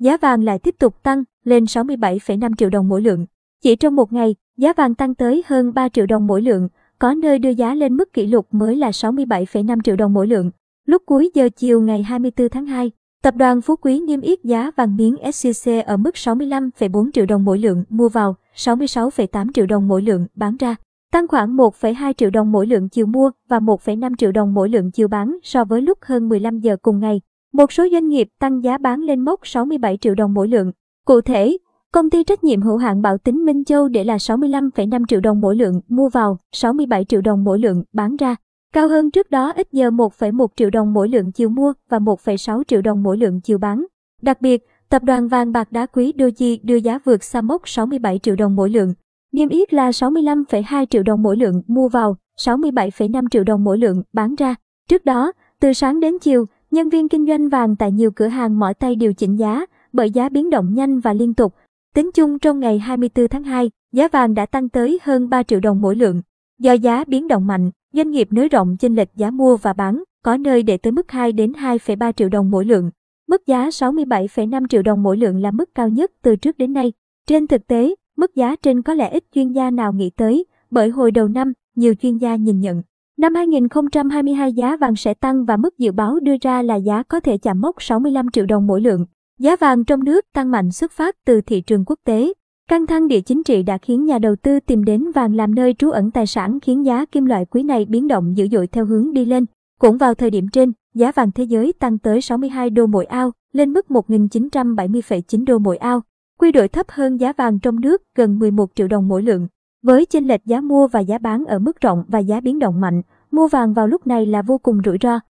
giá vàng lại tiếp tục tăng lên 67,5 triệu đồng mỗi lượng. Chỉ trong một ngày, giá vàng tăng tới hơn 3 triệu đồng mỗi lượng, có nơi đưa giá lên mức kỷ lục mới là 67,5 triệu đồng mỗi lượng. Lúc cuối giờ chiều ngày 24 tháng 2, tập đoàn Phú Quý niêm yết giá vàng miếng SJC ở mức 65,4 triệu đồng mỗi lượng mua vào, 66,8 triệu đồng mỗi lượng bán ra, tăng khoảng 1,2 triệu đồng mỗi lượng chiều mua và 1,5 triệu đồng mỗi lượng chiều bán so với lúc hơn 15 giờ cùng ngày. Một số doanh nghiệp tăng giá bán lên mốc 67 triệu đồng mỗi lượng. Cụ thể, công ty trách nhiệm hữu hạn Bảo Tín Minh Châu để là 65,5 triệu đồng mỗi lượng mua vào, 67 triệu đồng mỗi lượng bán ra. Cao hơn trước đó ít giờ 1,1 triệu đồng mỗi lượng chiều mua và 1,6 triệu đồng mỗi lượng chiều bán. Đặc biệt, tập đoàn vàng bạc đá quý Doji đưa giá vượt xa mốc 67 triệu đồng mỗi lượng. Niêm yết là 65,2 triệu đồng mỗi lượng mua vào, 67,5 triệu đồng mỗi lượng bán ra. Trước đó, từ sáng đến chiều, nhân viên kinh doanh vàng tại nhiều cửa hàng mỏi tay điều chỉnh giá bởi giá biến động nhanh và liên tục. Tính chung trong ngày 24 tháng 2, giá vàng đã tăng tới hơn 3 triệu đồng mỗi lượng. Do giá biến động mạnh, doanh nghiệp nới rộng chênh lệch giá mua và bán, có nơi để tới mức 2 đến 2,3 triệu đồng mỗi lượng. Mức giá 67,5 triệu đồng mỗi lượng là mức cao nhất từ trước đến nay. Trên thực tế, mức giá trên có lẽ ít chuyên gia nào nghĩ tới, bởi hồi đầu năm, nhiều chuyên gia nhìn nhận. Năm 2022 giá vàng sẽ tăng và mức dự báo đưa ra là giá có thể chạm mốc 65 triệu đồng mỗi lượng. Giá vàng trong nước tăng mạnh xuất phát từ thị trường quốc tế. Căng thẳng địa chính trị đã khiến nhà đầu tư tìm đến vàng làm nơi trú ẩn tài sản khiến giá kim loại quý này biến động dữ dội theo hướng đi lên. Cũng vào thời điểm trên, giá vàng thế giới tăng tới 62 đô mỗi ao, lên mức 1.970,9 đô mỗi ao. Quy đổi thấp hơn giá vàng trong nước gần 11 triệu đồng mỗi lượng. Với chênh lệch giá mua và giá bán ở mức rộng và giá biến động mạnh, mua vàng vào lúc này là vô cùng rủi ro.